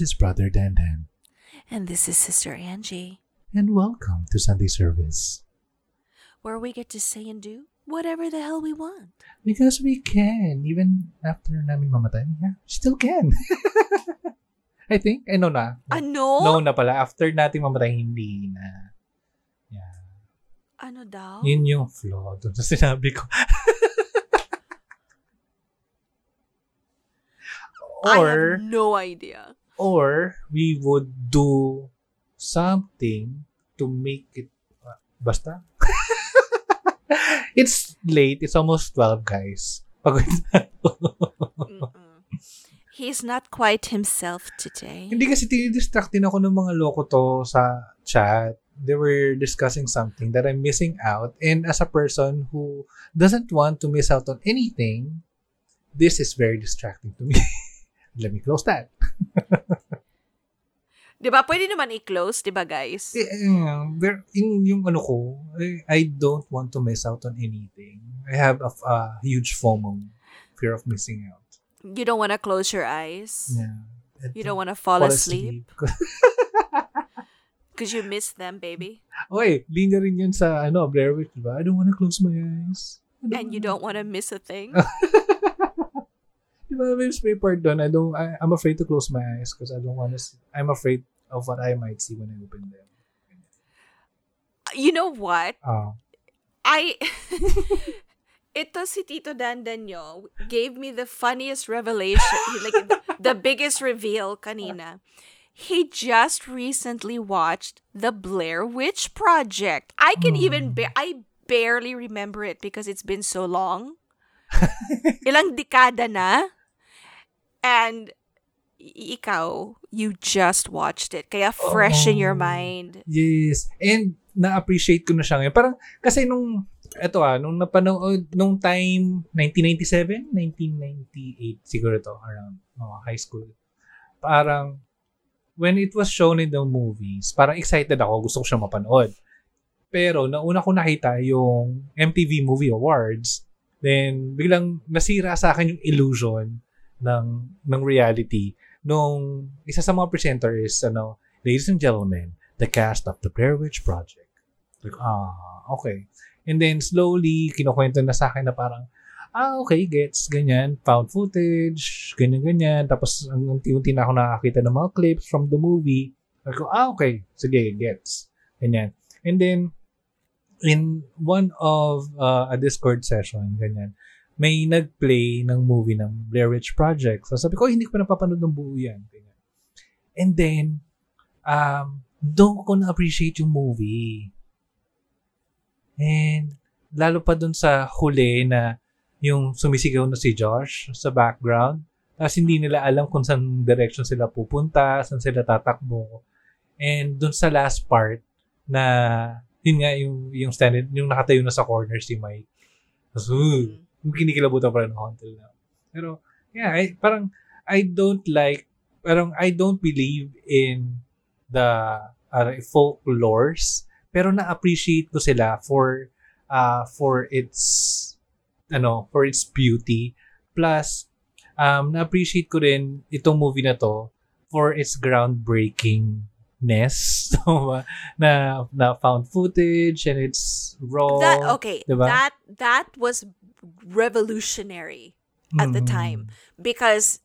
This is Brother Dan Dan, And this is Sister Angie, and welcome to Sunday service. where we get to say and do whatever the hell we want. Because we can, even after namin mamatay, yeah, still can. I think, eh, no na. Ano? No na pala. After nating mamatay, hindi na. Yeah. Ano daw? Yun yung flaw dun sa sinabi ko. I have no idea. Or we would do something to make it, uh, basta. it's late. It's almost 12, guys. Pagod na. He's not quite himself today. Hindi kasi tinidistract din ako ng mga loko to sa chat. They were discussing something that I'm missing out. And as a person who doesn't want to miss out on anything, this is very distracting to me. Let me close that. Di ba? Pwede naman i-close, di ba guys? Eh, eh, there, in yung ano ko, I, don't want to miss out on anything. I have a, a huge FOMO, fear of missing out. You don't want to close your eyes. Yeah. You don't want to fall, asleep because you miss them, baby. Oy, linya rin yun sa ano, Blair Witch, diba? I don't want to close my eyes. And you don't want to miss a thing. Di ba, may doon, I don't, I, I'm afraid to close my eyes because I don't want to, I'm afraid of what I might see when I open them. you know what? Ah, I ito si Tito Dandanyo gave me the funniest revelation, like the, the biggest reveal kanina. He just recently watched The Blair Witch Project. I can even ba- I barely remember it because it's been so long. Ilang dekada na. And ikaw, you just watched it. Kaya fresh in your Oh. mind. yes. And na-appreciate ko na siya ngayon. Parang, kasi nung, eto ah, nung napanood, nung time, 1997, 1998, siguro to, around oh, high school. Parang, when it was shown in the movies, parang excited ako, gusto ko siya mapanood. Pero, nauna ko nakita yung MTV Movie Awards, then, biglang nasira sa akin yung illusion ng, ng reality nung isa sa mga presenter is, ano, ladies and gentlemen, the cast of the Blair Witch Project. Like, ah, okay. And then, slowly, kinukwento na sa akin na parang, ah, okay, gets, ganyan, found footage, ganyan-ganyan. Tapos, ang unti-unti na ako nakakita ng mga clips from the movie. Like, ah, okay, sige, gets. Ganyan. And then, in one of uh, a Discord session, ganyan, may nag-play ng movie ng Blair Witch Project. So, sabi ko, "Oh, hindi ko pa napapanood ng buo yan. And then, um, doon ko na-appreciate yung movie. And, lalo pa dun sa huli na yung sumisigaw na si Josh sa background. Tapos hindi nila alam kung saan direction sila pupunta, saan sila tatakbo. And dun sa last part na yun nga yung yung stand yung nakatayo na sa corner si Mike. Tapos, kinikilabutan pa rin ako until now. Pero, yeah, I, parang, I don't like, parang, I don't believe in the uh, folklores, pero na-appreciate ko sila for, uh, for its, ano, for its beauty. Plus, um, na-appreciate ko rin itong movie na to for its groundbreakingness so, na na found footage and it's raw That okay, diba? that that was revolutionary at the Mm. time because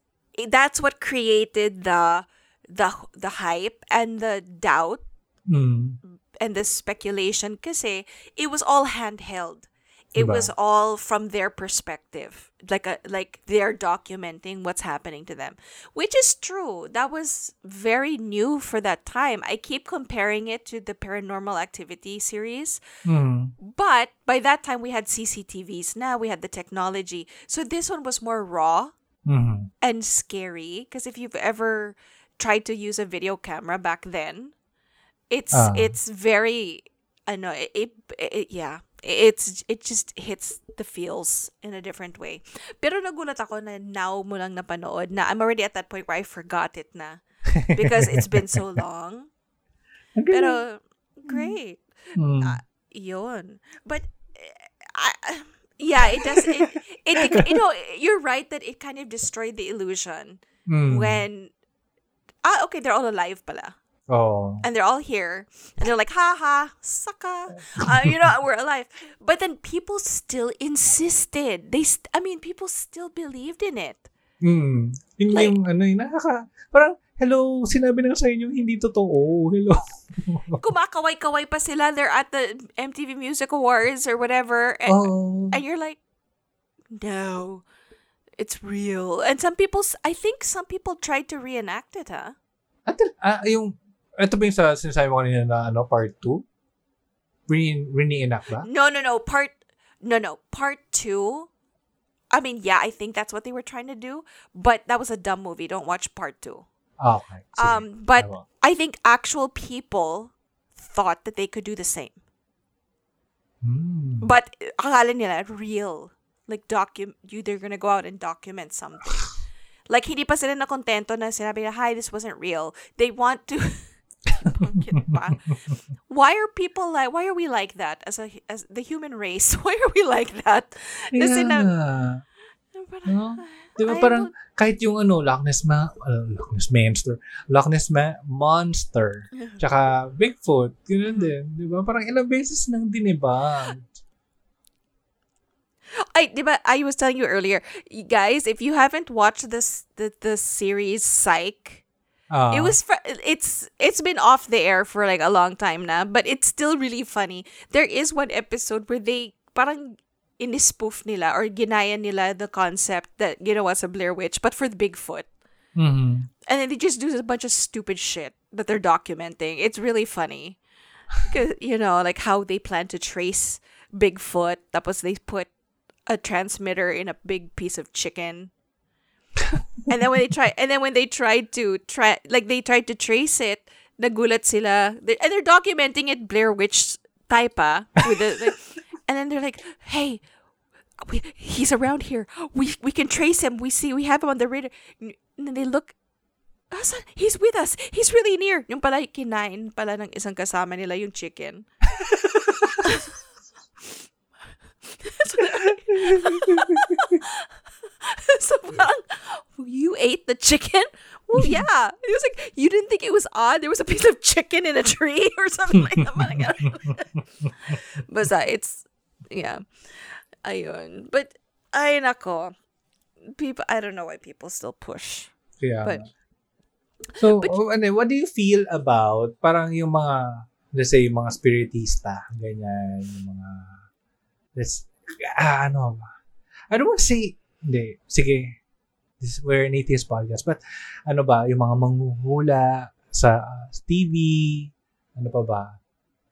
that's what created the the the hype and the doubt Mm. and the speculation kasi it was all handheld. It Diba? was all from their perspective. Like a like they're documenting what's happening to them. Which is true. That was very new for that time. I keep comparing it to the paranormal activity series. Mm. But by that time we had CCTVs. Now we had the technology. So this one was more raw Mhm. and scary because if you've ever tried to use a video camera back then, it's Ah. it's very I know it, it, it yeah it's it just hits the feels in a different way. Pero nagulat ako na now mo lang napanood na I'm already at that point where I forgot it na because it's been so long. Galing. Pero great. Mm. Ah, yun. But eh, I, yeah, it does it, it you know, you're right that it kind of destroyed the illusion Mm. when ah, okay, they're all alive pala. Oh. And they're all here. And they're like, ha ha, sucka. Uh, you know, we're alive. But then people still insisted. They, st- I mean, people still believed in it. Mm. Yun Like- yung ano yung nakaka... Parang, hello, sinabi na sa inyo, hindi totoo. Hello. Kumakaway-kaway pa sila. They're at the MTV Music Awards or whatever. And, Oh. and you're like, no, it's real. And some people, I think some people tried to reenact it, huh? At, ah, yung, ito ba yung sa sinasabi mo kanina na ano, part 2? Re, re-enact ba? No, no, no. Part, no, no. Part two. I mean, yeah, I think that's what they were trying to do, but that was a dumb movie. Don't watch part two. Ah, okay. Um, but Ewan. I think actual people thought that they could do the same. Hmm. But uh, akala nila real. Like docu you they're gonna go out and document something. like hindi pa sila na kontento na sinabi na, hi, this wasn't real. They want to Bakit pa? Why are people like why are we like that as a as the human race? Why are we like that? Kasi Kaya na-. Parang, No? Di ba I parang don't- kahit yung ano, Loch Ness, ma- uh, Loch Ness Monster, Loch Ness ma- Monster, tsaka Bigfoot, Mm-hmm. yun din. Di ba? Parang ilang beses nang dinibang. I, diba, I was telling you earlier, you guys, if you haven't watched this the, the series Psych, Ah, it was fr- it's it's been off the air for like a long time now, but it's still really funny. There is one episode where they parang inispoof nila or ginaya nila the concept that you know what's a Blair Witch, but for the Bigfoot. mhm. And then they just do a bunch of stupid shit that they're documenting. It's really funny. 'Cause, you know, like how they plan to trace Bigfoot. That was they put a transmitter in a big piece of chicken. And then when they try and then when they tried to try like they tried to trace it, nagulat sila. They, and they're documenting it Blair Witch type ah, with the, the- and then they're like, "Hey, we, he's around here. We we can trace him. We see we have him on the radar." And then they look Asan? He's with us. He's really near. Yung pala, kinain pala ng isang kasama nila yung chicken. so, so parang, you ate the chicken? Well, yeah. It was like, you didn't think it was odd? There was a piece of chicken in a tree or something like that. Ganun. Basta, it's, yeah. Ayun. But, ay nako. People, I don't know why people still push. Yeah. But- so, but- oh, ano, what do you feel about parang yung mga, let's say, yung mga spiritista, ganyan, yung mga, let's, ah, ano? I don't want to say, hindi, sige, this, we're an atheist podcast, but ano ba, yung mga manghuhula sa uh, TV, ano pa ba,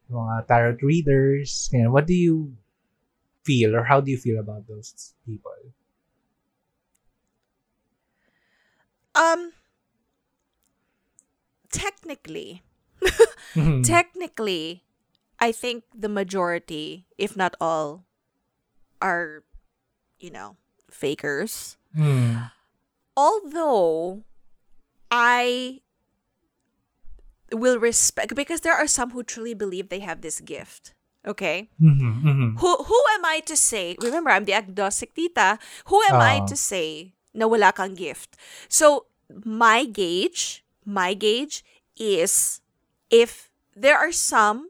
yung mga tarot readers, ganyan, what do you feel or how do you feel about those people? Um, technically, Mhm. technically, I think the majority, if not all, are, you know, fakers. Mm. Although, I will respect because there are some who truly believe they have this gift. Okay, Mhm, mhm. who who am I to say? Remember, I'm the agnostic tita. Who am I Ah. to say na wala kang gift? So my gauge, my gauge is if there are some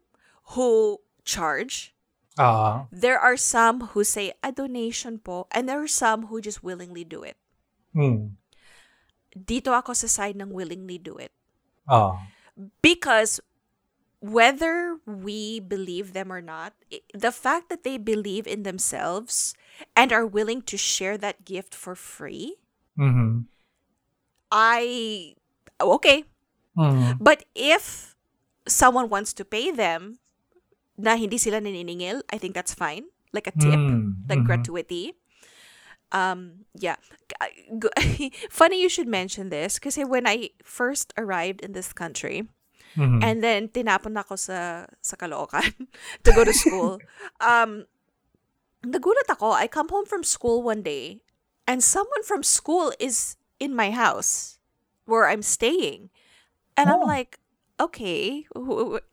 who charge, Ah, there are some who say a donation po, and there are some who just willingly do it. mm. Dito ako sa side ng willingly do it. Ah. Because whether we believe them or not, the fact that they believe in themselves and are willing to share that gift for free, mm-hmm. I okay. Mm. But if someone wants to pay them na hindi sila naniningil, I think that's fine. Like a tip, Mm. like Mhm. gratuity. Um, yeah. Funny you should mention this because when I first arrived in this country, Mhm. And then tinapon ako sa sa Caloocan to go to school. um nagulat ako. I come home from school one day and someone from school is in my house where I'm staying. And I'm Oh. like, okay.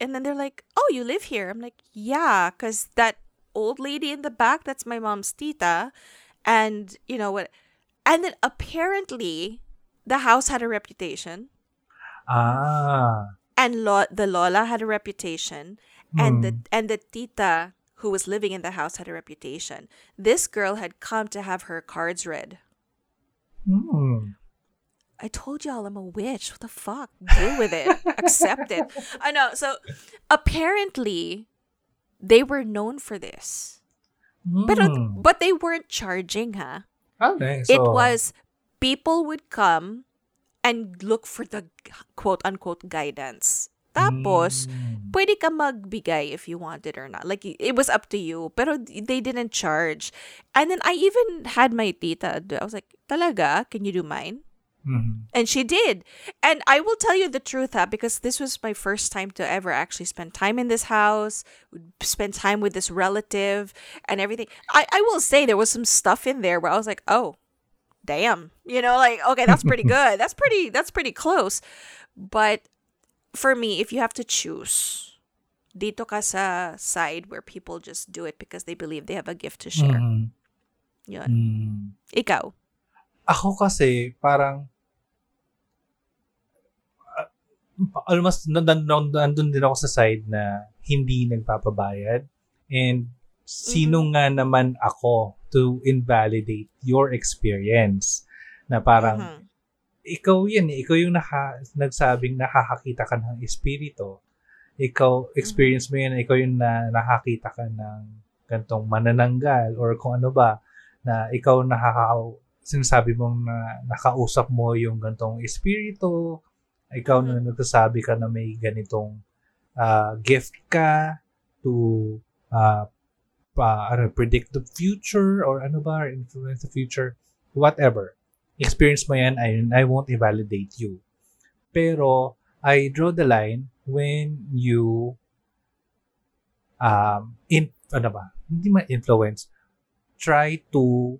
And then they're like, "Oh, you live here." I'm like, "Yeah, cuz that old lady in the back, that's my mom's tita." And you know what? And then apparently the house had a reputation. Ah. And lo- the lola had a reputation, and the Hmm. and the tita who was living in the house had a reputation. This girl had come to have her cards read. Hmm. I told y'all I'm a witch. What the fuck? Deal with it. Accept it. I know. So apparently they were known for this. But Hmm. but they weren't charging, huh? Okay, It was people would come and look for the quote unquote guidance. Tapos, Hmm. pwede ka magbigay if you want it or not. Like, it was up to you. Pero they didn't charge. And then I even had my tita. do- I was like, talaga? Can you do mine? Mhm. And she did. And I will tell you the truth, ha, because this was my first time to ever actually spend time in this house, spend time with this relative and everything. I, I will say there was some stuff in there where I was like, oh, damn. You know, like, okay, that's pretty good. That's pretty that's pretty close. But for me, if you have to choose, dito ka sa side where people just do it because they believe they have a gift to share. Mhm. Yun. Hmm. Ikaw. Ako kasi, parang, uh, almost, nandun, nandun din ako sa side na hindi nagpapabayad. And, sino Mm-hmm. nga naman ako to invalidate your experience? Na parang, Mhm. ikaw yan eh. Ikaw yung naka, nagsabing nakakakita ka ng espiritu. Ikaw, experience mo yan. Ikaw yung na, nakakita ka ng gantong manananggal or kung ano ba na ikaw nakaka sinasabi mong na nakausap mo yung gantong espiritu. Ikaw na nagsasabi ka na may ganitong ah, gift ka to uh, pa, ano, predict the future or ano ba, or influence the future, whatever experience mo yan, I, I won't invalidate you. Pero, I draw the line when you um, in, ano ba, hindi man influence, try to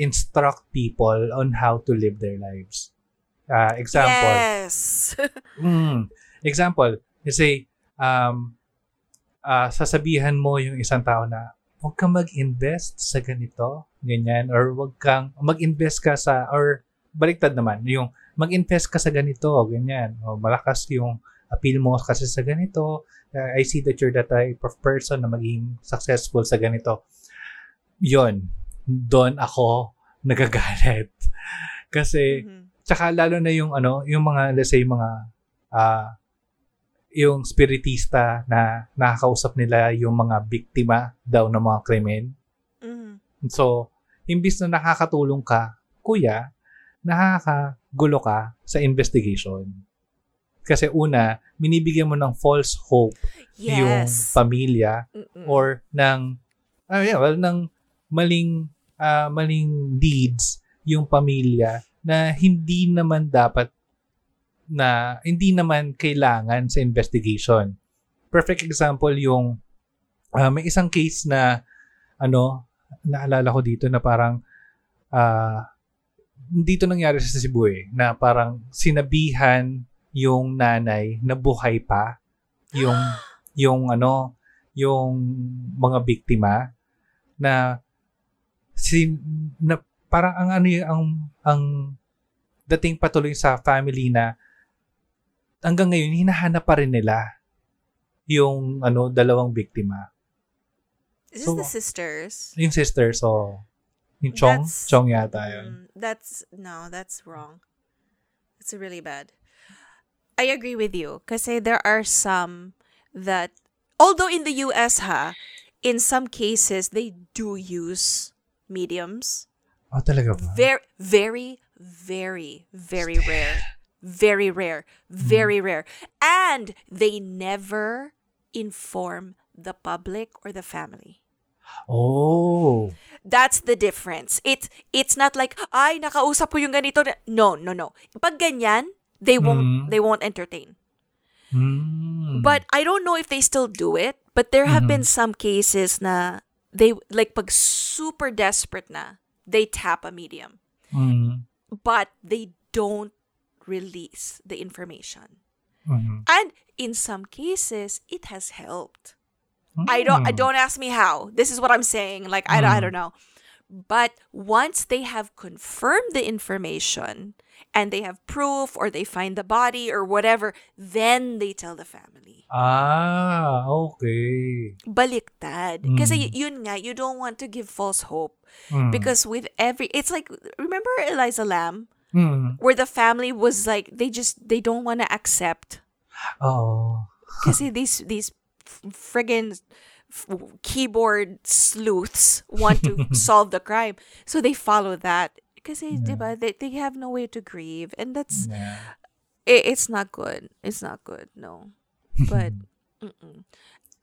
instruct people on how to live their lives. Uh, example, Yes. Mm. Example, let's say, um, ah, sasabihan mo yung isang tao na, huwag kang mag-invest sa ganito, ganyan, or huwag kang, mag-invest ka sa, or baliktad naman, yung mag-invest ka sa ganito, ganyan, o malakas yung appeal mo kasi sa ganito, uh, I see that you're the type of person na maging successful sa ganito. Yon, doon ako nagagalit. Kasi, Mhm. Tsaka lalo na yung ano, yung mga let's say mga ah yung spiritista na nakakausap nila yung mga biktima daw ng mga krimen. Mhm. So, imbis na nakakatulong ka, kuya, nakakagulo ka sa investigation. Kasi una, binibigyan mo ng false hope yung Yes. pamilya Mm-mm. or ng ah yeah, well, ng maling ah, maling deeds yung pamilya na hindi naman dapat na hindi naman kailangan sa investigation. Perfect example yung ah, may isang case na ano naalala ko dito na parang ah dito nangyari sa Cebu eh, na parang sinabihan yung nanay na buhay pa yung yung ano yung mga biktima na sin na parang ang ano yung ang ang dating patuloy sa family na hanggang ngayon hinahanap pa rin nila yung ano dalawang biktima Is this so- the sisters? yung sister so yung Chong That's- Chong yata yun Mm, that's no, that's wrong. It's really bad. I agree with you kasi there are some that although in the US ha, in some cases they do use mediums. oh talaga ba Very very very very rare. Very rare. Very rare. And they never inform the public or the family. oh That's the difference. It's it's not like ay nakausap ko yung ganito. na-" No, no, no. Pag ganyan, they won't Mhm. they won't entertain. Hmm. But I don't know if they still do it, but there have Mhm. been some cases na they like pag super desperate na, they tap a medium. Hmm. But they don't release the information. Mhm. And in some cases, it has helped. I don't I Hmm. don't ask me how. This is what I'm saying. Like I, don't- I Mm. don't know. But once they have confirmed the information and they have proof or they find the body or whatever, then they tell the family. Ah, okay. Baliktad. Mm. yun nga, you don't want to give false hope. Mm. Because with every, it's like, remember Elisa Lam? Mm. Where the family was like, they just, they don't want to accept. Oh. Kasi these, these friggin' f- keyboard sleuths want to solve the crime. So they follow that. Kasi, Yeah. diba, they, they have no way to grieve. And that's, Yeah. it, it's not good. It's not good, no. But mm-mm.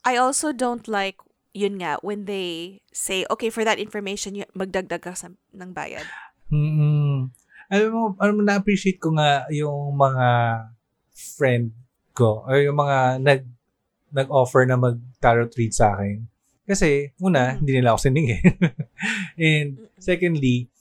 I also don't like yun nga when they say okay for that information magdagdag ka sa, ng bayad. Mm. Alam mo, alam mo, na-appreciate ko nga yung mga friend ko or yung mga nag nag-offer na mag-tarot read sa akin. Kasi, una, Mhm. hindi nila ako siningin. And secondly,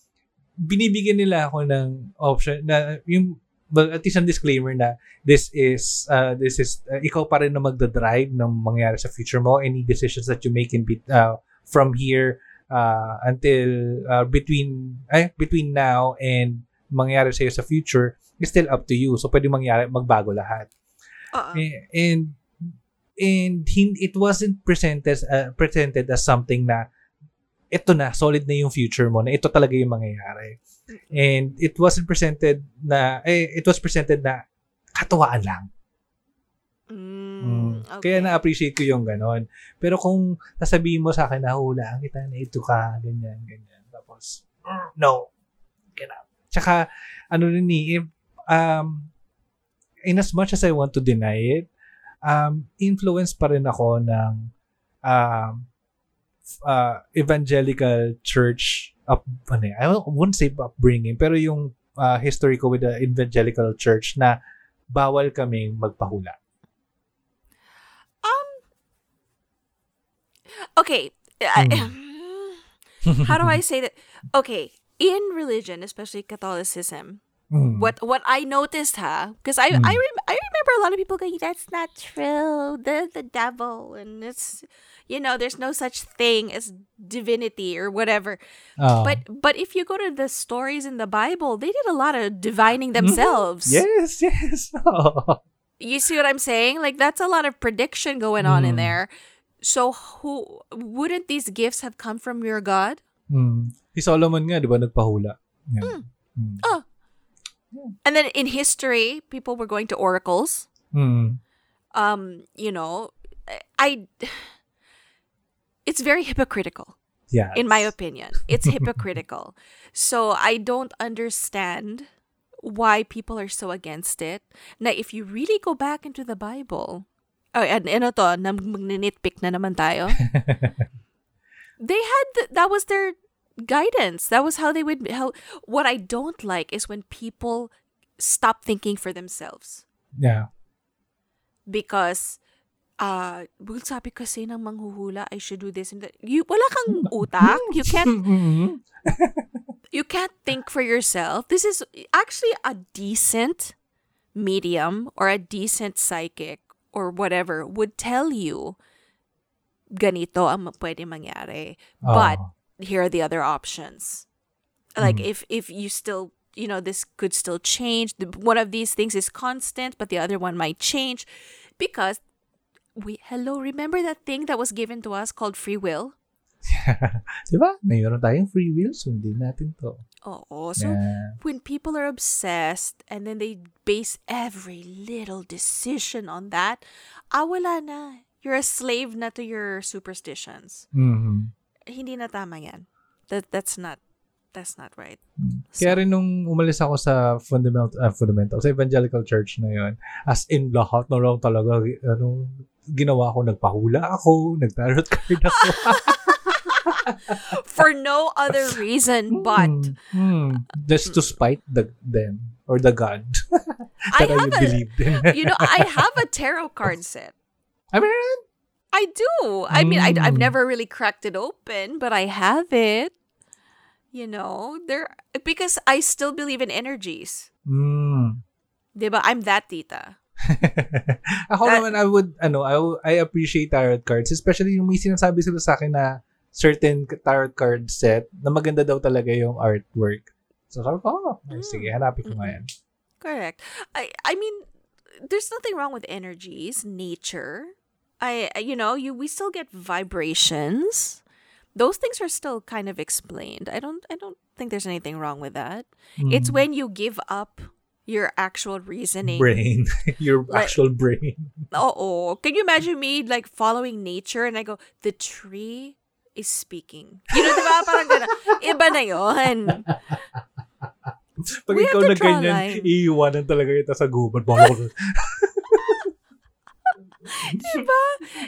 binibigyan nila ako ng option na yung well, at least ang disclaimer na this is uh, this is uh, ikaw pa rin na magda-drive ng mangyayari sa future mo. Any decisions that you make in bit uh, from here uh, until uh, between ay between now and mangyayari sa sa future is still up to you. So pwede mangyari magbago lahat. Eh, and and hin- it wasn't presented uh, presented as something na ito na solid na yung future mo na ito talaga yung mangyayari and it wasn't presented na eh, it was presented na katuwaan lang Mm, Mm. okay. Kaya na-appreciate ko yung ganon. Pero kung sasabihin mo sa akin na hulaan kita na ito ka, ganyan, ganyan. Tapos, mm, no. Out. Tsaka, ano rin eh, if, um, in as much as I want to deny it, um, influence pa rin ako ng um, uh, evangelical church up, ano eh, I won't say upbringing, pero yung uh, history ko with the evangelical church na bawal kaming magpahula. Um Okay. I- How do I say that? Okay, in religion, especially Catholicism, Mm. what what I noticed, huh? because I Mm. I, rem- I remember a lot of people going, "That's not true. The the devil, and it's you know, there's no such thing as divinity or whatever." Ah. But but if you go to the stories in the Bible, they did a lot of divining themselves. Yes, yes. You see what I'm saying? Like that's a lot of prediction going on in Mm. there. So who wouldn't these gifts have come from your God? Mm. Si Solomon nga, di ba, nagpahula. Yan. Mm. Oh. And then in history, people were going to oracles. Mm. Um, you know, I it's very hypocritical Yeah. in my opinion. It's hypocritical. so I don't understand why people are so against it. Now if you really go back into the Bible, oh, and ano to, na na naman tayo. they had th- that was their guidance. That was how they would help. what I don't like is when people stop thinking for themselves Yeah. because uh well, sabi kasi ng manghuhula I should do this and that. You wala kang utak. You can't Mhm. you can't think for yourself. This is actually a decent medium or a decent psychic or whatever would tell you ganito ang pwede mangyari. But Oo. Here are the other options. Like Mm. if if you still you know this could still change. The, one of these things is constant, but the other one might change because we hello remember that thing that was given to us called free will. di ba? Mayroon tayong free will, sundin natin to. Oh, so Yeah. when people are obsessed and then they base every little decision on that, ah, wala na. You're a slave na to your superstitions. Mhm. Hindi na tama yan. That, that's not, that's not right. Kaya rin nung umalis ako sa fundamental, ah, fundamental, sa evangelical church na yun, as in lahat na lang talaga, ano, ginawa ko, nagpahula ako, nagtarot card ako. For no other reason but Hmm, hmm. just to spite the them or the God I that I, have a, believed in. you know, I have a tarot card set. I mean, I do. I mean, I, I've Mm. never really cracked it open, but I have it. You know, there because I still believe in energies. mm. Diba? I'm that tita. Ako That- naman, I would, ano, I, I appreciate tarot cards, especially yung may sinasabi sila sa akin na certain tarot card set na maganda daw talaga yung artwork. So sabi ko, oh, Mm. sige, hanapin ko nga yan. Correct. I I mean, there's nothing wrong with energies, nature. I you know, you we still get vibrations. Those things are still kind of explained. I don't I don't think there's anything wrong with that. It's Mm. when you give up your actual reasoning. brain. Your Like- actual brain. Uh oh, can you imagine me like following nature and I go, the tree is speaking. You know, diba? Parang gano'n. Iba na yun. Pag We ikaw have to na ganyan, iiwanan talaga kita sa gubat. Diba?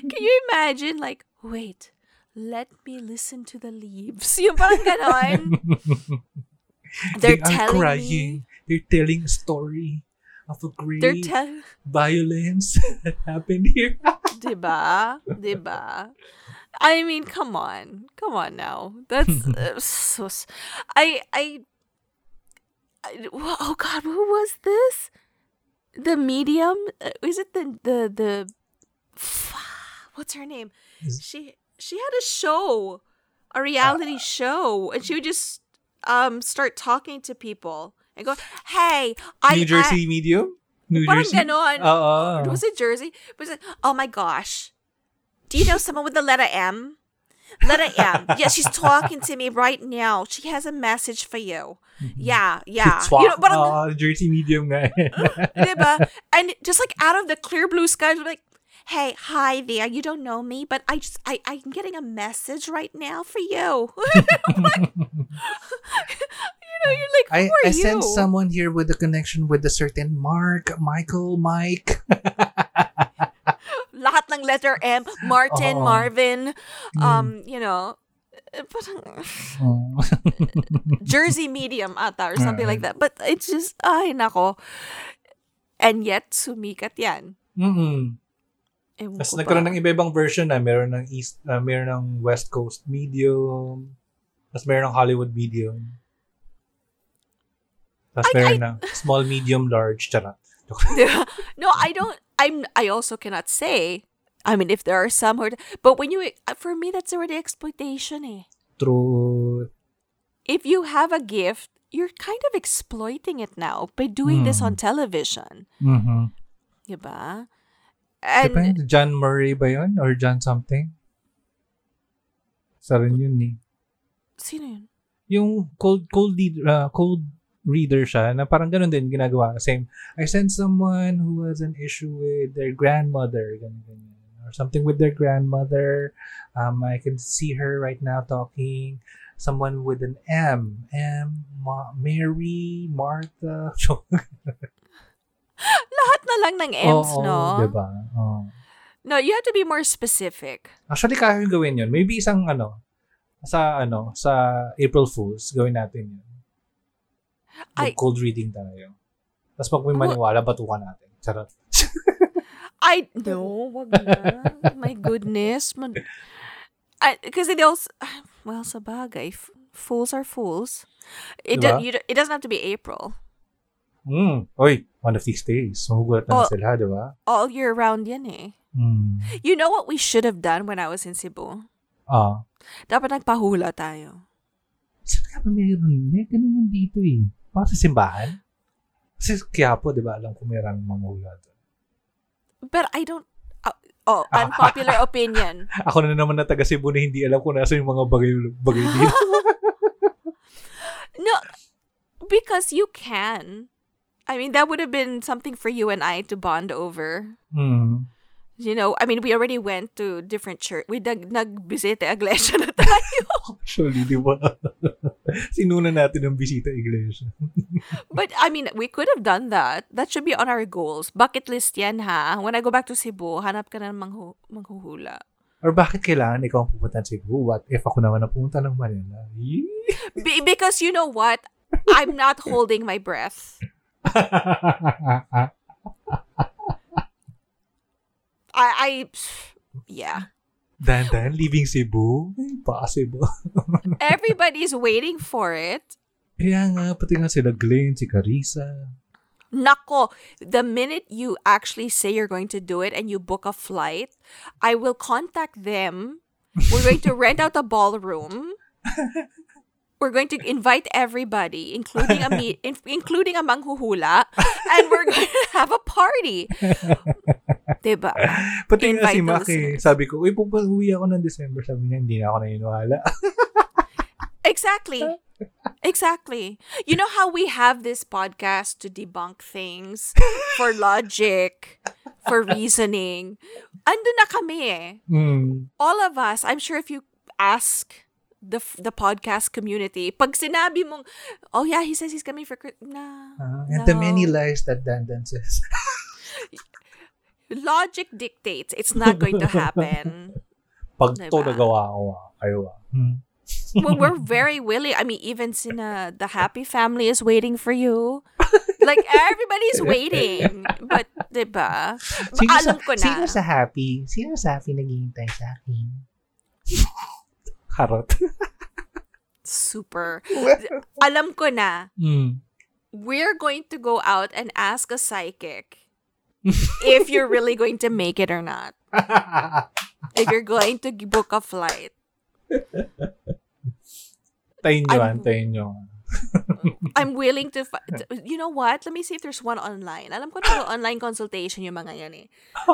Can you imagine like, wait, let me listen to the leaves. Yung parang gano'n. They're they are telling crying. They're telling a story of a great They're telling, violence that happened here. diba? Diba? I mean, come on. Come on now. That's uh, so, I, I, oh God, who was this? The medium? Uh, Is it the, the, the, what's her name? She, she had a show, a reality show, and she would just, um, start talking to people and go, hey, I, New Jersey medium? New Parang Jersey? ganon. Oo. Was it Jersey? Was it? Oh my gosh! Do you know someone with the letter M? Letter M. Yeah, she's talking to me right now. She has a message for you. Yeah, yeah. Swak. You know, parang, Oo, Jersey medium diba? And just like out of the clear blue skies, we're like, hey, hi there. You don't know me, but I just, I, I'm getting a message right now for you. you know, you're like, who I, I you? sense someone here with a connection with a certain Mark, Michael, Mike. lahat ng letter M, Martin, Oo. Marvin, Mm. um, you know, eh, parang Oh. Jersey medium ata or something like that. But it's just, ay nako. And yet, sumikat yan. Mm-mm. Ewan Tapos nagkaroon ng iba-ibang version na meron ng East, ah, meron ng West Coast medium. Tapos meron ng Hollywood medium. Tapos I- meron ng small, medium, large. Charot. no, I don't, I'm, I also cannot say, I mean, if there are some who, but when you, for me, that's already exploitation eh. True. If you have a gift, you're kind of exploiting it now by doing this Hmm. on television. Mm-hmm. Diba? And, Depende. John Murray ba yun? Or John something? Isa rin yun eh. sino yun? Yung cold, cold, uh, cold reader siya na parang ganun din ginagawa. Same. I sent someone who has an issue with their grandmother. Ganun, ganun. Or something with their grandmother. Um, I can see her right now talking. Someone with an M. M. Ma- Mary. Martha. Lahat na lang ng M's, Oo, no? Diba? Oo. No, you have to be more specific. Actually, kaya yung gawin yun. Maybe isang ano, sa ano, sa April Fools, gawin natin yun. Ay- cold reading tayo. Tapos pag may Wa- maniwala, batukan natin. Charot. I no, wag na. My goodness. Man, because they also well, sa bagay, fools are fools. It Diba? do- you, it doesn't have to be April. Mm. Oy, one of these days. Mahugulat na Oh. sila, di ba? All year round yan eh. Mm. You know what we should have done when I was in Cebu? Ah. Dapat nagpahula tayo. Saan ka ba meron? May ganun yun dito eh. Para sa simbahan? Kasi kaya po, di ba, alam ko meron manghula doon. But I don't uh, oh, unpopular opinion. Ako na naman na taga Cebu na hindi alam kung nasa yung mga bagay, bagay dito. No, because you can. I mean, that would have been something for you and I to bond over. mm. You know, I mean, we already went to different church. We nag nagbisita iglesia na tayo. Actually, di ba? Sinuna natin ang bisita iglesia. But I mean, we could have done that. That should be on our goals. Bucket list yan ha. When I go back to Cebu, hanap ka na ng manghu manghuhula. Or bakit kailangan ikaw ang pupunta sa Cebu? What if ako naman ang pumunta ng Manila? Be- because you know what? I'm not holding my breath. I, I, yeah. Dan-dan, leaving Cebu? Impossible. Everybody's waiting for it. Kaya nga, pati nga sila Glenn, si Carissa. Nako, the minute you actually say you're going to do it and you book a flight, I will contact them. We're going to rent out a ballroom. We're going to invite everybody, including a me- in- including a manghuhula, and we're going to have a party. diba? Pati nga si Invite the Mac eh. listeners. Sabi ko, uy, pupuwi ako ng December. Sabi niya, hindi na ako naniniwala. Exactly. Exactly. You know how we have this podcast to debunk things for logic, for reasoning. Ando na kami eh. mm. All of us, I'm sure if you ask the the podcast community, pag sinabi mong, oh yeah, he says he's coming for Chris-" nah, Ah, and the no. many lies that Dandan says. Logic dictates it's not going to happen. Pag Diba? to nagawa ko, ah, kayo ah. Hmm. well, we're very willing. I mean, even sina the happy family is waiting for you. Like everybody's waiting. But, diba? Sino Alam ko na. Sino sa happy? Sino sa happy naghihintay sa akin? Harot. Super. Alam ko na. mm. We're going to go out and ask a psychic if you're really going to make it or not. If you're going to book a flight. tayin nyo, antayin nyo. I'm willing to, fi- you know what? Let me see if there's one online. Alam ko na online consultation yung mga yan eh.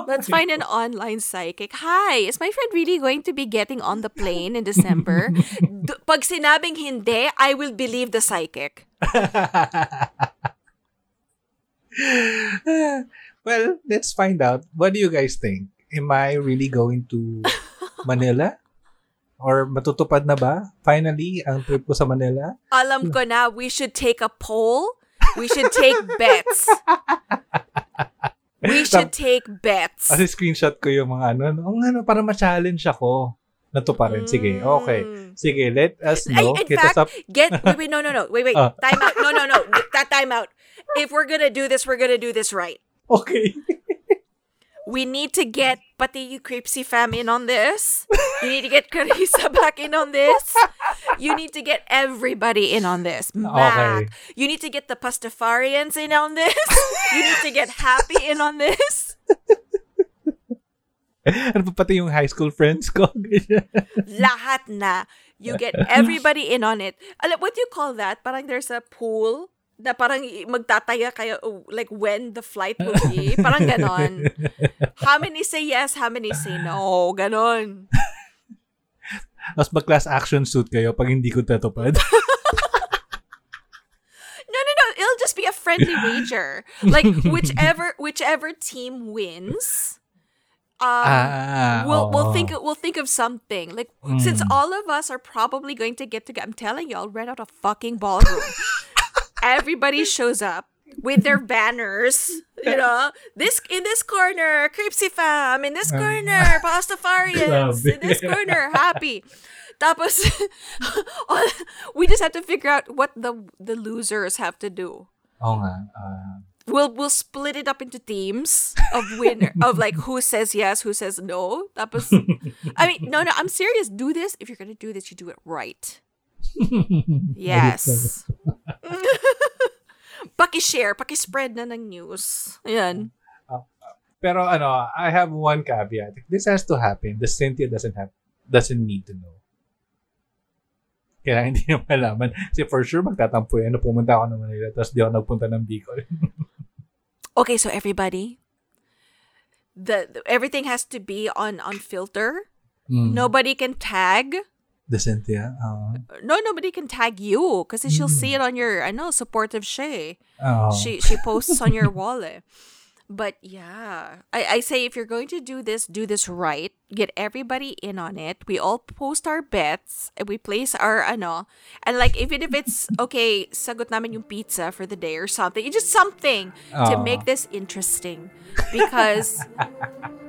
Let's find an online psychic. Hi, is my friend really going to be getting on the plane in December? D- pag sinabing hindi, I will believe the psychic. well, let's find out. What do you guys think? Am I really going to Manila? Or matutupad na ba? Finally, ang trip ko sa Manila? Alam ko na, we should take a poll. We should take bets. We should take bets. Kasi screenshot ko yung mga ano. Oh, ano, para ma-challenge ako. Natuparin. Sige, okay. Mm. Sige, let us know. in Hit us fact, up. Get wait, wait, no, no, no. Wait, wait. Ah. Time out. No, no, no. That time out. If we're gonna do this, we're gonna do this right. Okay. We need to get pati you Cripsy fam in on this. You need to get Carissa back in on this. You need to get everybody in on this. Oh, Mac. You need to get the Pastafarians in on this. You need to get Happy in on this. ano pa pati yung high school friends ko? Lahat na. You get everybody in on it. What do you call that? Parang there's a pool na parang magtataya kayo oh, like when the flight will be. Parang ganon. How many say yes, how many say no. Ganon. Tapos mag-class action suit kayo pag hindi ko tatupad. No, no, no. It'll just be a friendly wager. Like whichever whichever team wins, um, ah, we'll we'll think we'll think of something. Like since Mm. all of us are probably going to get together, I'm telling you, I'll rent out a fucking ballroom. Everybody shows up with their banners. You know, this in this corner, Cripsy fam. In this corner, Pastafarians. In this corner, happy. Tapos, we just have to figure out what the the losers have to do. Oo nga. ah, We'll we'll split it up into teams of winner of like who says yes, who says no. Tapos, I mean, no, no, I'm serious. Do this. If you're gonna do this, you do it right. Yes. paki-share, paki-spread na ng news. Ayan. Pero ano, I have one caveat. If this has to happen, the Cynthia doesn't have doesn't need to know. Kaya hindi niya malaman. Kasi for sure, magtatampo yan pumunta ako ng Manila tapos di ako nagpunta ng Bicol. Okay, so everybody, the, the- everything has to be on on filter. Mm. Nobody can tag. The Cynthia? Oo. No, nobody can tag you because she'll see mm. it on your. I know supportive Shay. Oo. She she posts on your wall. eh. But yeah, I, I say if you're going to do this, do this right. Get everybody in on it. We all post our bets and we place our ano. And like even if it's okay, sagot namin yung pizza for the day or something. It's just something to make this interesting because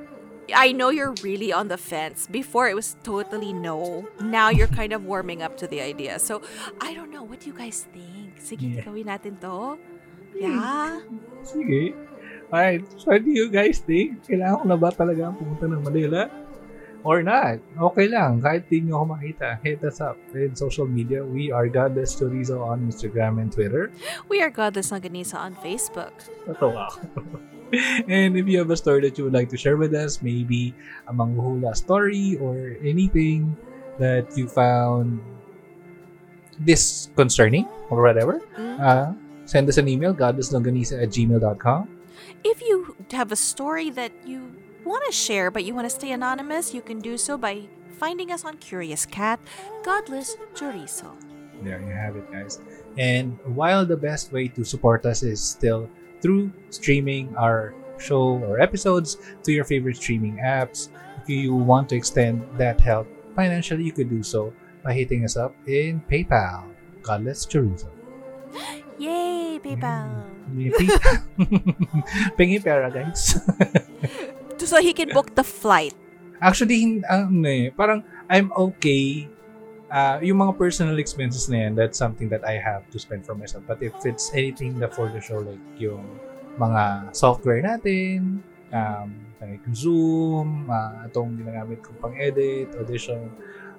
I know you're really on the fence. Before it was totally no. Now you're kind of warming up to the idea. So I don't know. What do you guys think? Sige, Yeah. gawin natin to. Yeah. Sige. Alright. So, what do you guys think? Kailangan ko na ba talaga pumunta ng Manila? Or not? Okay lang. Kahit di nyo ako makita, hit us up in social media. We are Godless Chorizo on Instagram and Twitter. We are Godless Longanisa on Facebook. Tatawa ako. and if you have a story that you would like to share with us, maybe a manghuhula story or anything that you found this concerning or whatever, Mm. uh, send us an email, godlesslongganisa at gmail.com. If you have a story that you want to share but you want to stay anonymous, you can do so by finding us on Curious Cat, Godless Chorizo. There you have it, guys. And while the best way to support us is still through streaming our show or episodes to your favorite streaming apps, if you want to extend that help financially, you could do so by hitting us up in PayPal. Godless Chorizo. Yay, PayPal! May PayPal. Pengi pera, guys. So he can book the flight. Actually, ano eh, parang I'm okay. Uh, yung mga personal expenses na yan, that's something that I have to spend for myself. But if it's anything that for the show, like yung mga software natin, um, like Zoom, uh, itong ginagamit kong pang-edit, audition,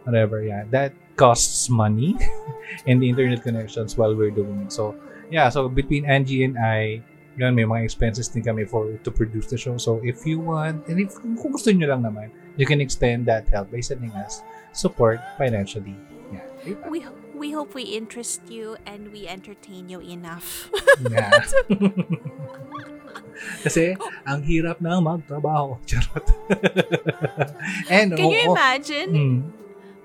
whatever, yeah, that costs money and the internet connections while we're doing it. So, yeah, so between Angie and I, yun, may mga expenses din kami for to produce the show. So, if you want, and if kung gusto nyo lang naman, you can extend that help by sending us support financially. Yeah. We we hope we interest you and we entertain you enough. Yeah. Kasi, ang hirap na magtrabaho. Charot. and, Can you oo, imagine? mm,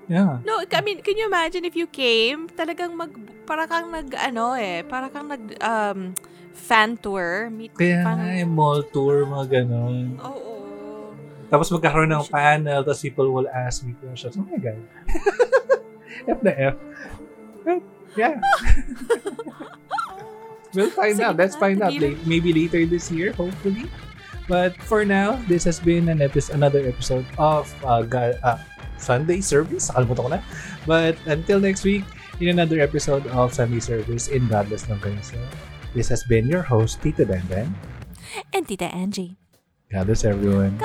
yeah. No, I mean, can you imagine if you came, talagang mag, para kang nag, ano eh, para kang nag, um, fan tour. Meet, Kaya parang- nga, eh, mall tour, mga ganon. Oo. Tapos magkakaroon ng panel, tapos people will ask me questions. Oh my God. F na F. Yeah. we'll find Sige out. Let's find out. late- Maybe later this year, hopefully. But for now, this has been an episode, another episode of uh, Ga- uh, Sunday Service. Nakalimutan ko na. But until next week, in another episode of Sunday Service in Godless Longganisa. This has been your host, Tito Dandan. And Tita Angie. Godless. everyone.